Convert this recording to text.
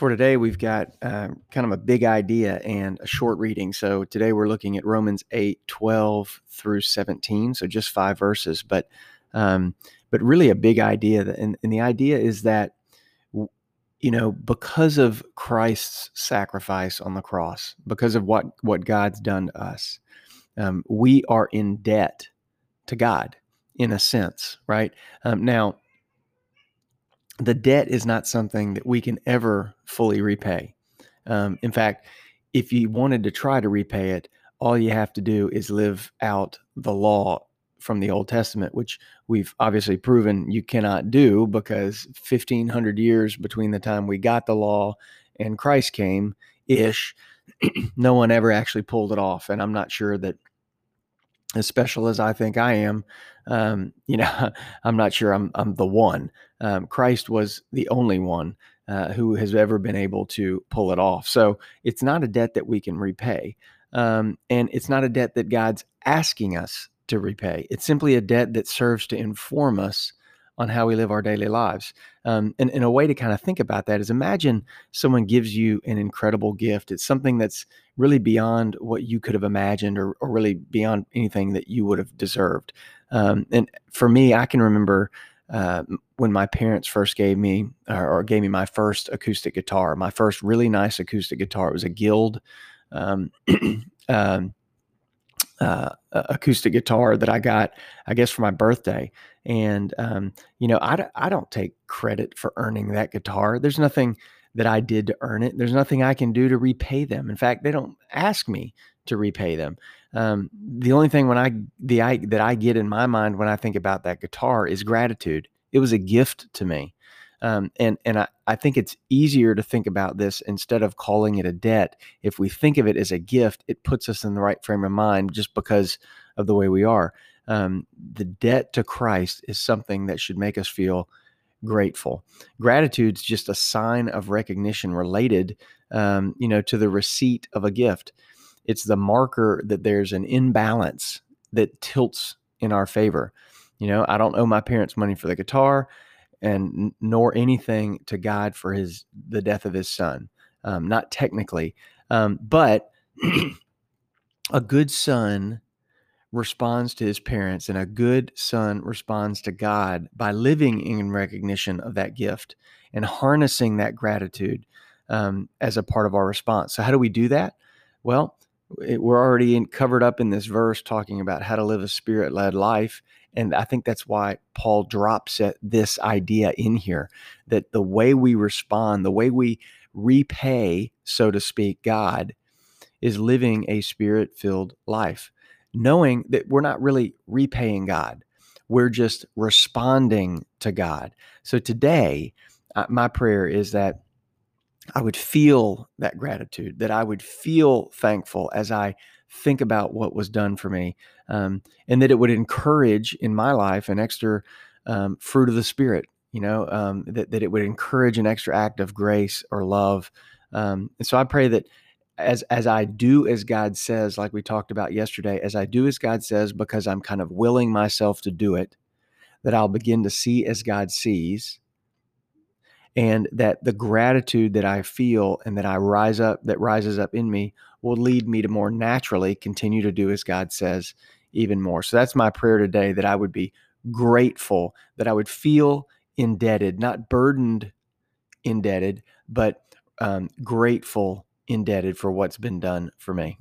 For today, we've got uh, kind of a big idea and a short reading. So today we're looking at Romans 8, 12 through 17. So just five verses, but um, but really a big idea. That, and, and the idea is that, you know, because of Christ's sacrifice on the cross, because of what, what God's done to us, um, we are in debt to God in a sense, right? Um, now, the debt is not something that we can ever fully repay. Um, in fact, if you wanted to try to repay it, all you have to do is live out the law from the Old Testament, which we've obviously proven you cannot do because 1500 years between the time we got the law and Christ came ish, no one ever actually pulled it off. And I'm not sure that as special as I think I am, um, you know, I'm not sure I'm, I'm the one. Um, Christ was the only one uh, who has ever been able to pull it off. So it's not a debt that we can repay. Um, and it's not a debt that God's asking us to repay. It's simply a debt that serves to inform us on how we live our daily lives. Um, and, and a way to kind of think about that is imagine someone gives you an incredible gift. It's something that's really beyond what you could have imagined or, or really beyond anything that you would have deserved. Um, and for me, I can remember uh, when my parents first gave me or, or, gave me my first acoustic guitar, my first really nice acoustic guitar. It was a Guild um, um, uh, acoustic guitar that I got, I guess, for my birthday. And, um, you know, I, I don't take credit for earning that guitar. There's nothing that I did to earn it. There's nothing I can do to repay them. In fact, they don't ask me to repay them. Um, the only thing when I the I that I get in my mind when I think about that guitar is gratitude. It was a gift to me. Um, and and I, I think it's easier to think about this instead of calling it a debt. If we think of it as a gift, it puts us in the right frame of mind just because of the way we are. Um, the debt to Christ is something that should make us feel grateful. Gratitude is just a sign of recognition related, um, you know, to the receipt of a gift. It's the marker that there's an imbalance that tilts in our favor. You know, I don't owe my parents money for the guitar and nor anything to God for his the death of his son. Um, not technically, um, but a good son responds to his parents, and a good son responds to God by living in recognition of that gift and harnessing that gratitude um, as a part of our response. So, how do we do that? Well, it, we're already in, covered up in this verse talking about how to live a spirit led life. And I think that's why Paul drops at this idea in here that the way we respond, the way we repay, so to speak, God is living a spirit filled life, knowing that we're not really repaying God. We're just responding to God. So today, uh, my prayer is that I would feel that gratitude, that I would feel thankful as I think about what was done for me, um, and that it would encourage in my life an extra um, fruit of the Spirit, you know, um, that, that it would encourage an extra act of grace or love. Um, and so I pray that as as I do as God says, like we talked about yesterday, as I do as God says, because I'm kind of willing myself to do it, that I'll begin to see as God sees and that the gratitude that I feel and that I rise up, that rises up in me, will lead me to more naturally continue to do as God says even more. So that's my prayer today that I would be grateful, that I would feel indebted, not burdened indebted, but um, grateful indebted for what's been done for me.